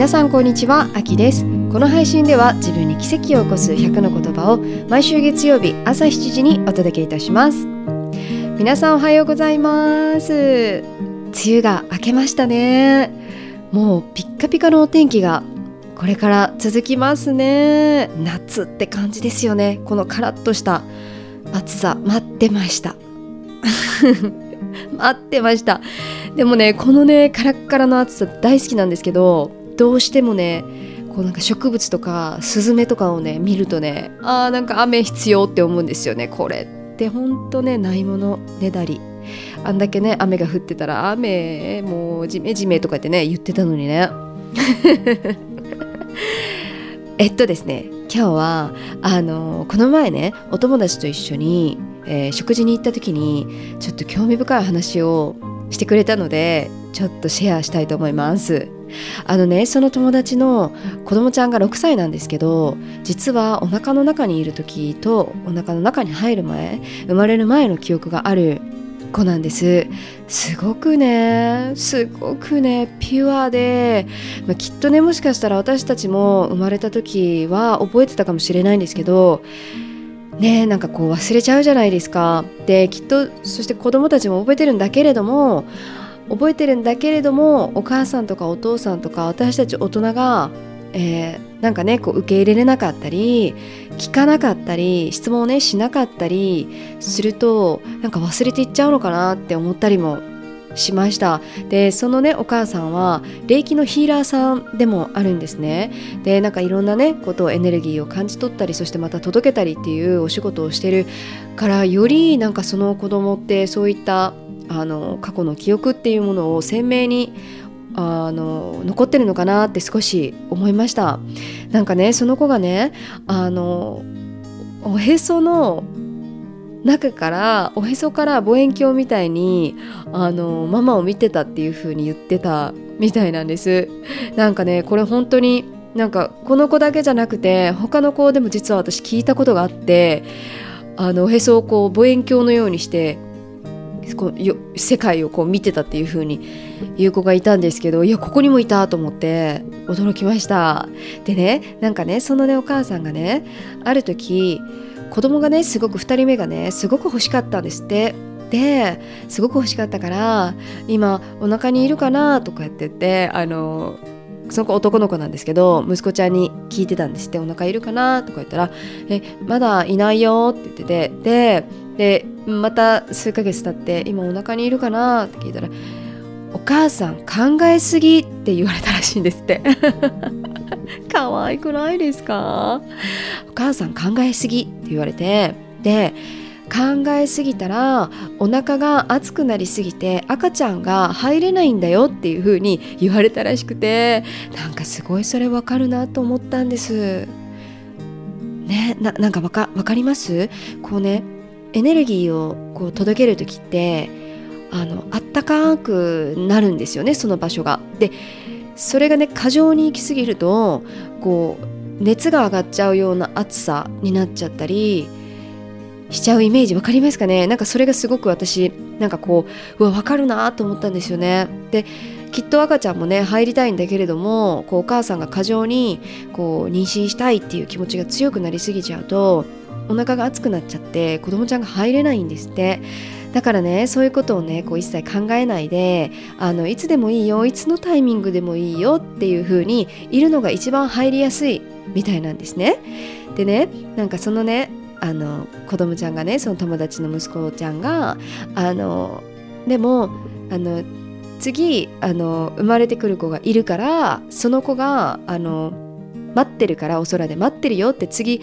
皆さんこんにちはあきです。この配信では自分に奇跡を起こす100の言葉を毎週月曜日朝7時にお届けいたします。皆さんおはようございます。梅雨が明けましたね。もうピッカピカのお天気がこれから続きますね。夏って感じですよね。このカラッとした暑さ待ってました。待ってました。でもねこのねカラッカラの暑さ大好きなんですけどどうしてもねこうなんか植物とかスズメとかをね見るとねあーなんか雨必要って思うんですよねこれって。ほんとねないものねだり。あんだけね雨が降ってたら雨もうジメジメとかってね言ってたのにね。えっとですね今日はあのこの前ねお友達と一緒に、えー、食事に行った時にちょっと興味深い話をしてくれたのでちょっとシェアしたいと思います。あのねその友達の子供ちゃんが6歳なんですけど実はお腹の中にいる時とお腹の中に入る前生まれる前の記憶がある子なんです。すごくねすごくねピュアで、まあ、きっとねもしかしたら私たちも生まれた時は覚えてたかもしれないんですけどねなんかこう忘れちゃうじゃないですか。できっとそして子供たちも覚えてるんだけれども覚えてるんだけれどもお母さんとかお父さんとか私たち大人が、えー、なんかねこう受け入れれなかったり聞かなかったり質問をねしなかったりするとなんか忘れていっちゃうのかなって思ったりもしました。でそのねお母さんは霊気のヒーラーさんでもあるんですね。でなんかいろんなねことをエネルギーを感じ取ったりそしてまた届けたりっていうお仕事をしてるからよりなんかその子供ってそういったあの過去の記憶っていうものを鮮明にあの残ってるのかなって少し思いました。なんかねその子がねあのおへその中からおへそから望遠鏡みたいにあのママを見てたっていう風に言ってたみたいなんです。なんかねこれ本当になんかこの子だけじゃなくて他の子でも実は私聞いたことがあってあのおへそをこう望遠鏡のようにしてこよ世界をこう見てたっていう風に言う子がいたんですけどいやここにもいたと思って驚きました。でねなんかねそのねお母さんがねある時子供がねすごく2人目がねすごく欲しかったんですって。ですごく欲しかったから今お腹にいるかなとか言っててあのその子男の子なんですけど息子ちゃんに聞いてたんですって。お腹いるかなとか言ったら「えまだいないよ」って言ってて。ででまた数ヶ月経って今お腹にいるかな？って聞いたらお母さん考えすぎって言われたらしいんですって。可愛くないですか？お母さん考えすぎって言われてで考えすぎたらお腹が熱くなりすぎて赤ちゃんが入れないんだよっていう風に言われたらしくてなんかすごいそれわかるなと思ったんです。ねなんかわかかります？こうねエネルギーをこう届ける時ってあのあったかくなるんですよねその場所が。でそれがね過剰に行き過ぎるとこう熱が上がっちゃうような暑さになっちゃったりしちゃうイメージ分かりますかね？なんかそれがすごく私なんかこううわ分かるなと思ったんですよね。できっと赤ちゃんもね入りたいんだけれどもこうお母さんが過剰にこう妊娠したいっていう気持ちが強くなりすぎちゃうとお腹が熱くなっちゃって子供ちゃんが入れないんですって。だからねそういうことをねこう一切考えないであのいつでもいいよいつのタイミングでもいいよっていう風にいるのが一番入りやすいみたいなんですね。でねなんかそのねあの子供ちゃんがねその友達の息子ちゃんがあのでもあの次あの生まれてくる子がいるからその子があの待ってるからお空で待ってるよって次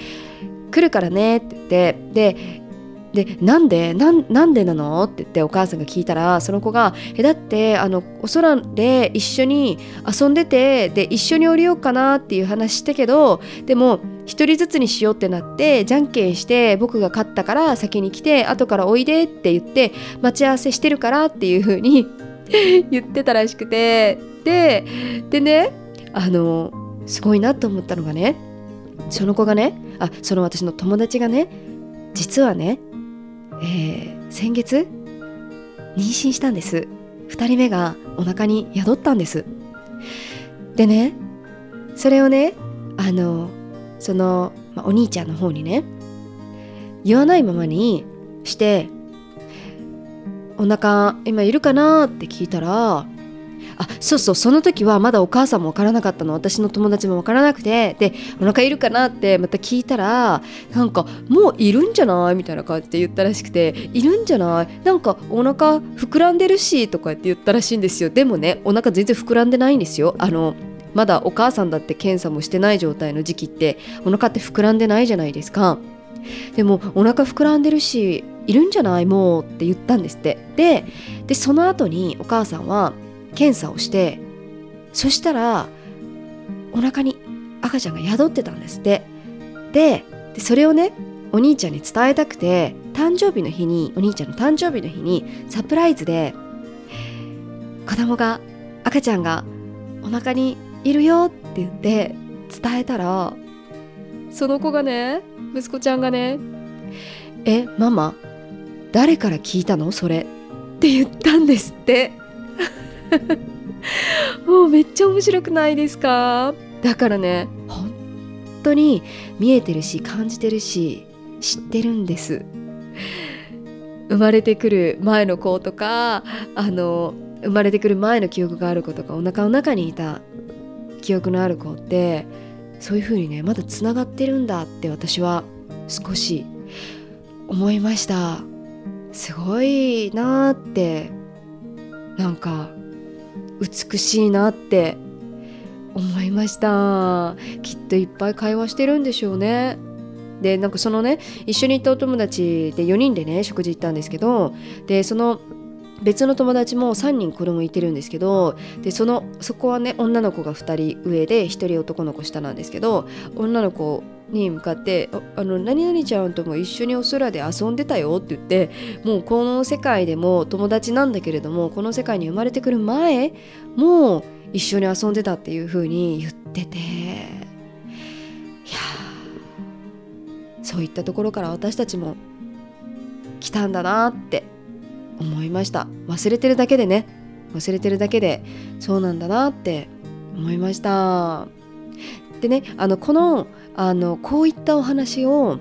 来るからねって言ってででなんでなんでなのって言ってお母さんが聞いたらその子が「えだってあのお空で一緒に遊んでてで一緒に降りようかなっていう話したけどでも1人ずつにしようってなってじゃんけんして僕が勝ったから先に来て後からおいでって言って待ち合わせしてるからっていう風に 言ってたらしくて。ででねあのすごいなと思ったのがねその子がねあその私の友達がね実はね、えー、先月妊娠したんです2人目がお腹に宿ったんですでねそれをねあのその、まあ、お兄ちゃんの方にね言わないままにして「お腹今いるかな?」って聞いたらあそうそうその時はまだお母さんも分からなかったの。私の友達も分からなくて。でお腹いるかなってまた聞いたらなんかもういるんじゃない？みたいな感じで言ったらしくて。いるんじゃない？なんかお腹膨らんでるしとかって言ったらしいんですよ。でもねお腹全然膨らんでないんですよ。あのまだお母さんだって検査もしてない状態の時期ってお腹って膨らんでないじゃないですか。でもお腹膨らんでるしいるんじゃない？もうって言ったんですって。ででその後にお母さんは検査をしてそしたらお腹に赤ちゃんが宿ってたんですって。でそれをねお兄ちゃんに伝えたくて誕生日の日にお兄ちゃんの誕生日の日にサプライズで子供が赤ちゃんがお腹にいるよって言って伝えたらその子がね息子ちゃんがね「えママ誰から聞いたのそれ」って言ったんですって。もうめっちゃ面白くないですか？だからね本当に見えてるし感じてるし知ってるんです。生まれてくる前の子とかあの生まれてくる前の記憶がある子とかお腹の中にいた記憶のある子ってそういう風にねまだつながってるんだって私は少し思いました。すごいなーってなんか美しいなって思いました。きっといっぱい会話してるんでしょうね。でなんかそのね一緒に行ったお友達で4人でね食事行ったんですけどでその別の友達も3人子供いてるんですけどでそのそこはね女の子が2人上で1人男の子下なんですけど女の子に向かって「あの何々ちゃんとも一緒にお空で遊んでたよ」って言ってもうこの世界でも友達なんだけれどもこの世界に生まれてくる前もう一緒に遊んでたっていう風に言ってていやそういったところから私たちも来たんだなって思いました。忘れてるだけでね。忘れてるだけでそうなんだなって思いました。でねあのこのあのこういったお話を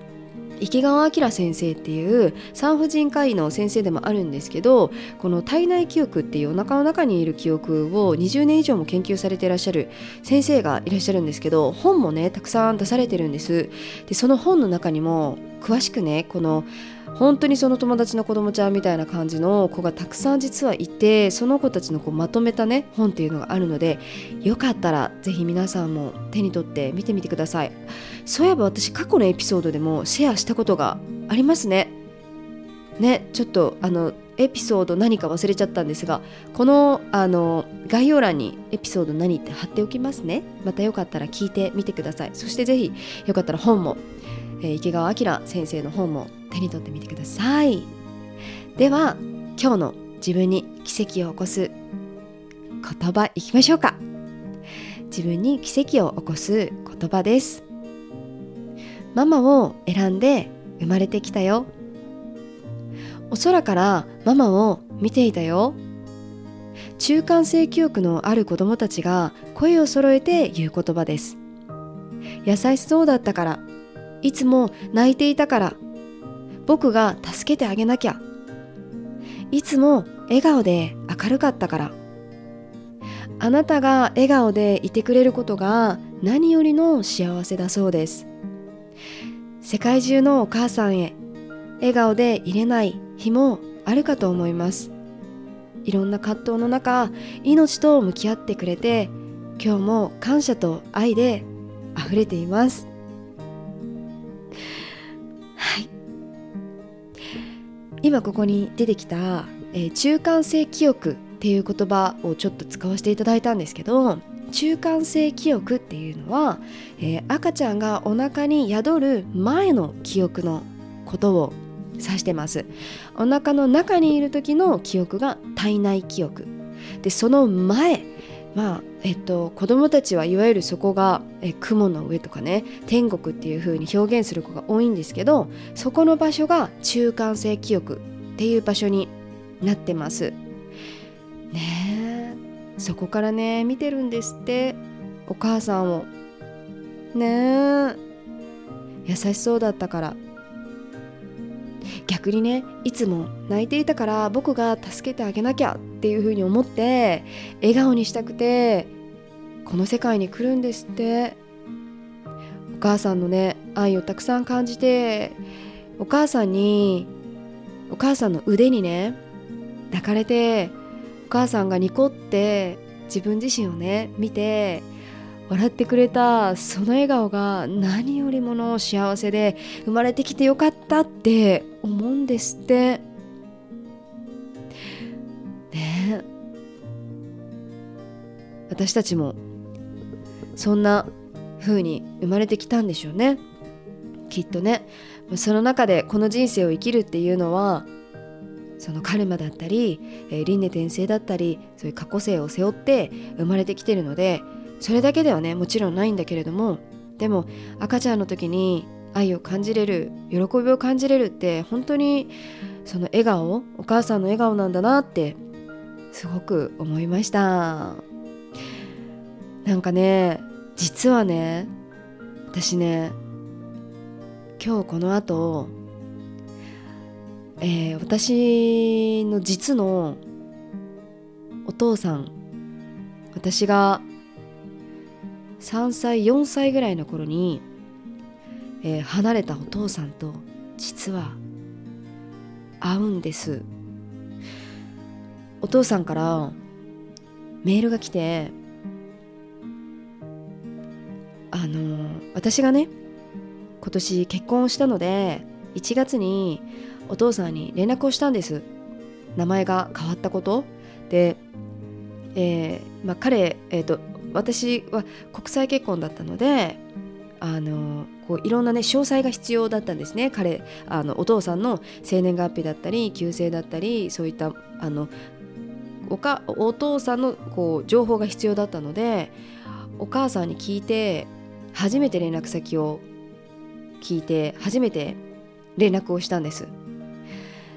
池川明先生っていう産婦人科医の先生でもあるんですけどこの体内記憶っていうお腹の中にいる記憶を20年以上も研究されていらっしゃる先生がいらっしゃるんですけど本もねたくさん出されてるんです。でその本の中にも詳しくねこの本当にその友達の子供ちゃんみたいな感じの子がたくさん実はいてその子たちのこうまとめたね本っていうのがあるのでよかったら是非皆さんも手に取って見てみてください。そういえば私過去のエピソードでもシェアしたことがありますね。ねちょっとあのエピソード何か忘れちゃったんですがこのあの概要欄にエピソード何って貼っておきますね。またよかったら聞いてみてください。そして是非よかったら本も、えー、池川明先生の本も手に取ってみてください。では今日の自分に奇跡を起こす言葉いきましょうか。自分に奇跡を起こす言葉です。ママを選んで生まれてきたよ。お空からママを見ていたよ。中間性記憶のある子供たちが声を揃えて言う言葉です。優しそうだったから。いつも泣いていたから。僕が助けてあげなきゃ。いつも笑顔で明るかったから。あなたが笑顔でいてくれることが何よりの幸せだそうです。世界中のお母さんへ笑顔でいれない日もあるかと思います。いろんな葛藤の中命と向き合ってくれて今日も感謝と愛で溢れています。はい。今ここに出てきた、えー、中間性記憶っていう言葉をちょっと使わせていただいたんですけど中間性記憶っていうのは、えー、赤ちゃんがお腹に宿る前の記憶のことを指してます。お腹の中にいる時の記憶が体内記憶。でその前まあえっと、子供たちはいわゆるそこがえ雲の上とかね天国っていう風に表現する子が多いんですけどそこの場所が中間性記憶っていう場所になってます。ねそこからね見てるんですって。お母さんを。ねえ優しそうだったから。逆にねいつも泣いていたから僕が助けてあげなきゃっていう風に思って笑顔にしたくてこの世界に来るんですって。お母さんのね愛をたくさん感じてお母さんにお母さんの腕にね抱かれてお母さんがニコって自分自身をね見て笑ってくれたその笑顔が何よりもの幸せで生まれてきてよかったって思うんですって。ね。私たちもそんな風に生まれてきたんでしょうね。きっとね。その中でこの人生を生きるっていうのはそのカルマだったり、輪廻転生だったりそういう過去性を背負って生まれてきてるのでそれだけではねもちろんないんだけれどもでも赤ちゃんの時に愛を感じれる喜びを感じれるって本当にその笑顔お母さんの笑顔なんだなってすごく思いました。なんかね実はね私ね今日この後、えー、私の実のお父さん私が3歳4歳ぐらいの頃に、えー、離れたお父さんと実は会うんです。お父さんからメールが来てあの私がね今年結婚をしたので1月にお父さんに連絡をしたんです。名前が変わったこと。で、えーまあ、彼、えーと私は国際結婚だったのであのこういろんなね詳細が必要だったんですね。彼あのお父さんの生年月日だったり旧姓だったりそういったあのおかお父さんのこう情報が必要だったのでお母さんに聞いて初めて連絡先を聞いて初めて連絡をしたんです。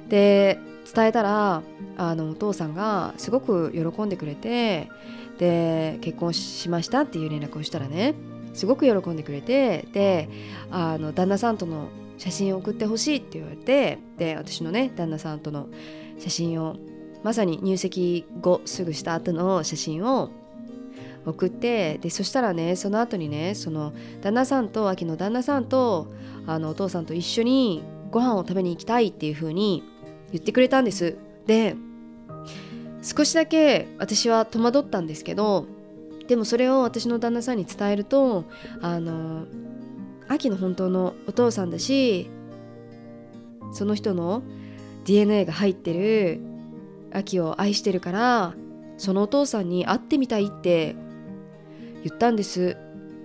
で伝えたらあのお父さんがすごく喜んでくれてで結婚しましたっていう連絡をしたらねすごく喜んでくれてであの旦那さんとの写真を送ってほしいって言われてで私のね旦那さんとの写真をまさに入籍後すぐした後の写真を送ってでそしたらねその後にねその旦那さんと秋の旦那さんとあのお父さんと一緒にご飯を食べに行きたいっていう風に言ってくれたんです。で少しだけ私は戸惑ったんですけどでもそれを私の旦那さんに伝えるとあの秋の本当のお父さんだしその人の DNA が入ってる秋を愛してるからそのお父さんに会ってみたいって言ったんです。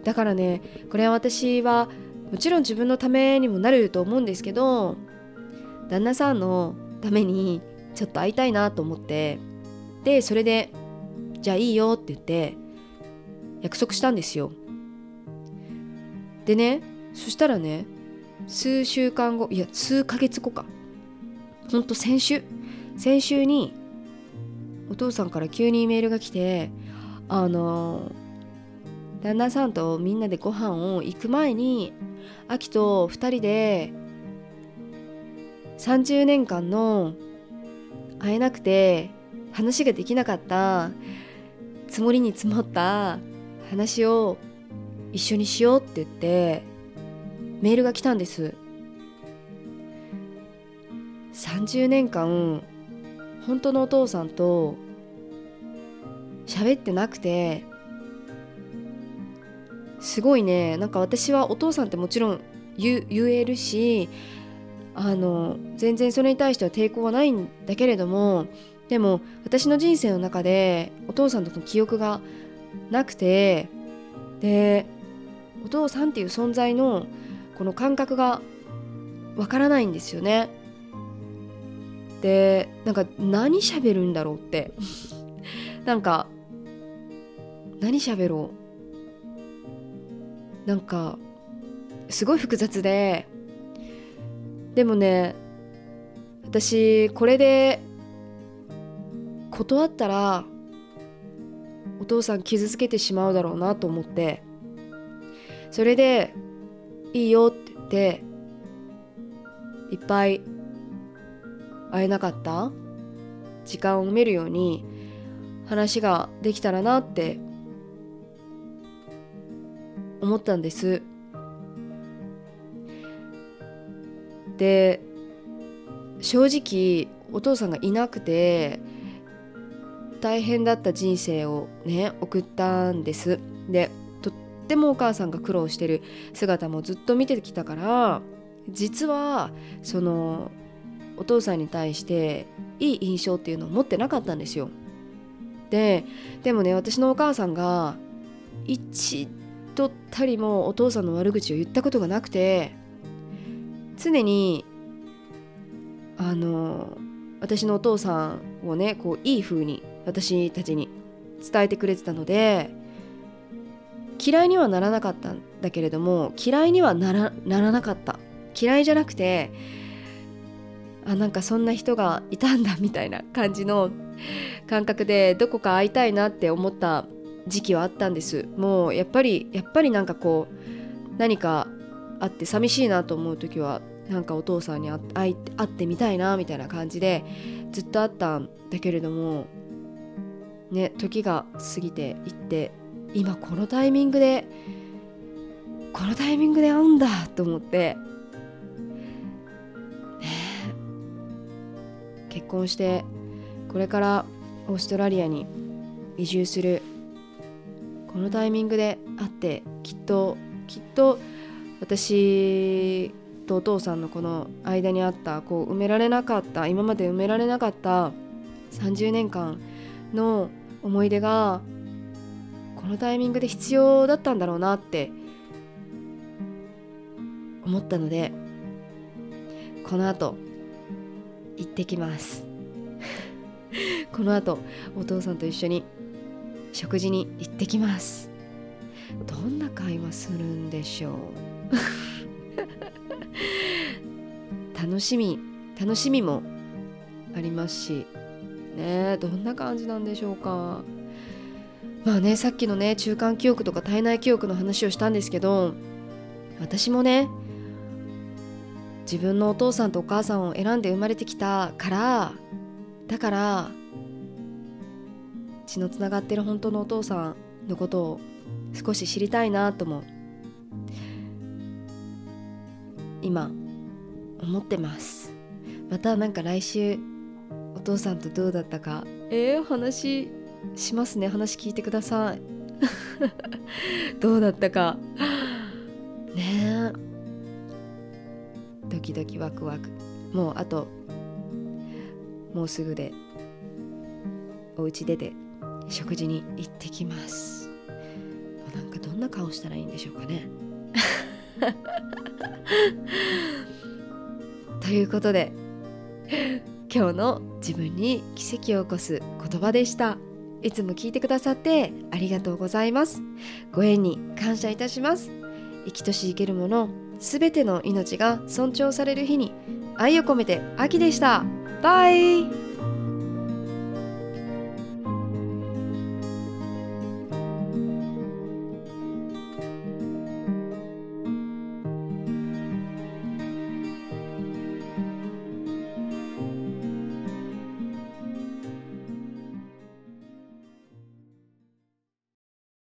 だからねこれは私はもちろん自分のためにもなると思うんですけど旦那さんのためにちょっと会いたいなと思って。でそれでじゃあいいよって言って約束したんですよ。でねそしたらね数週間後いや数ヶ月後か。ほんと先週。先週にお父さんから急にメールが来てあの旦那さんとみんなでご飯を行く前に秋と2人で30年間の会えなくて話ができなかった積もりに積もった話を一緒にしようって言ってメールが来たんです。30年間本当のお父さんと喋ってなくてすごいね。なんか私はお父さんってもちろん言えるしあの全然それに対しては抵抗はないんだけれどもでも私の人生の中でお父さんとの記憶がなくてでお父さんっていう存在のこの感覚がわからないんですよね。でなんか何喋るんだろうって なんか何喋ろうなんかすごい複雑ででもね私これで断ったらお父さん傷つけてしまうだろうなと思ってそれでいいよって言っていっぱい会えなかった時間を埋めるように話ができたらなって思ったんです。で正直お父さんがいなくて大変だった人生をね送ったんです。でとってもお母さんが苦労してる姿もずっと見てきたから実はそのお父さんに対していい印象っていうのを持ってなかったんですよ。ででもね私のお母さんが一度たりもお父さんの悪口を言ったことがなくて常にあの私のお父さんをねこういい風に私たちに伝えてくれてたので嫌いにはならなかったんだけれども嫌いにはならならなかった。嫌いじゃなくてあなんかそんな人がいたんだみたいな感じの感覚でどこか会いたいなって思った時期はあったんです。もうやっぱりやっぱりなんかこう何かあって寂しいなと思う時はなんかお父さんに会会ってみたいなみたいな感じでずっとあったんだけれどもね時が過ぎていって今このタイミングでこのタイミングで会うんだと思ってね結婚してこれからオーストラリアに移住するこのタイミングで会ってきっときっと私とお父さんのこの間にあったこう埋められなかった今まで埋められなかった30年間の思い出がこのタイミングで必要だったんだろうなって思ったのでこの後行ってきます。この後お父さんと一緒に食事に行ってきます。どんな会話するんでしょう？楽しみ楽しみもありますしねどんな感じなんでしょうか。まあねさっきのね中間記憶とか体内記憶の話をしたんですけど私もね自分のお父さんとお母さんを選んで生まれてきたからだから血のつながってる本当のお父さんのことを少し知りたいなとも今思ってます。またなんか来週お父さんとどうだったか。えー、話しますね。話聞いてください。どうだったか。ねえ。ドキドキワクワク。もうあともうすぐでお家出て食事に行ってきます。なんかどんな顔したらいいんでしょうかね ということで今日の自分に奇跡を起こす言葉でした。いつも聞いてくださってありがとうございます。ご縁に感謝いたします。生きとし生けるものすべての命が尊重される日に愛を込めて秋でした。バイ。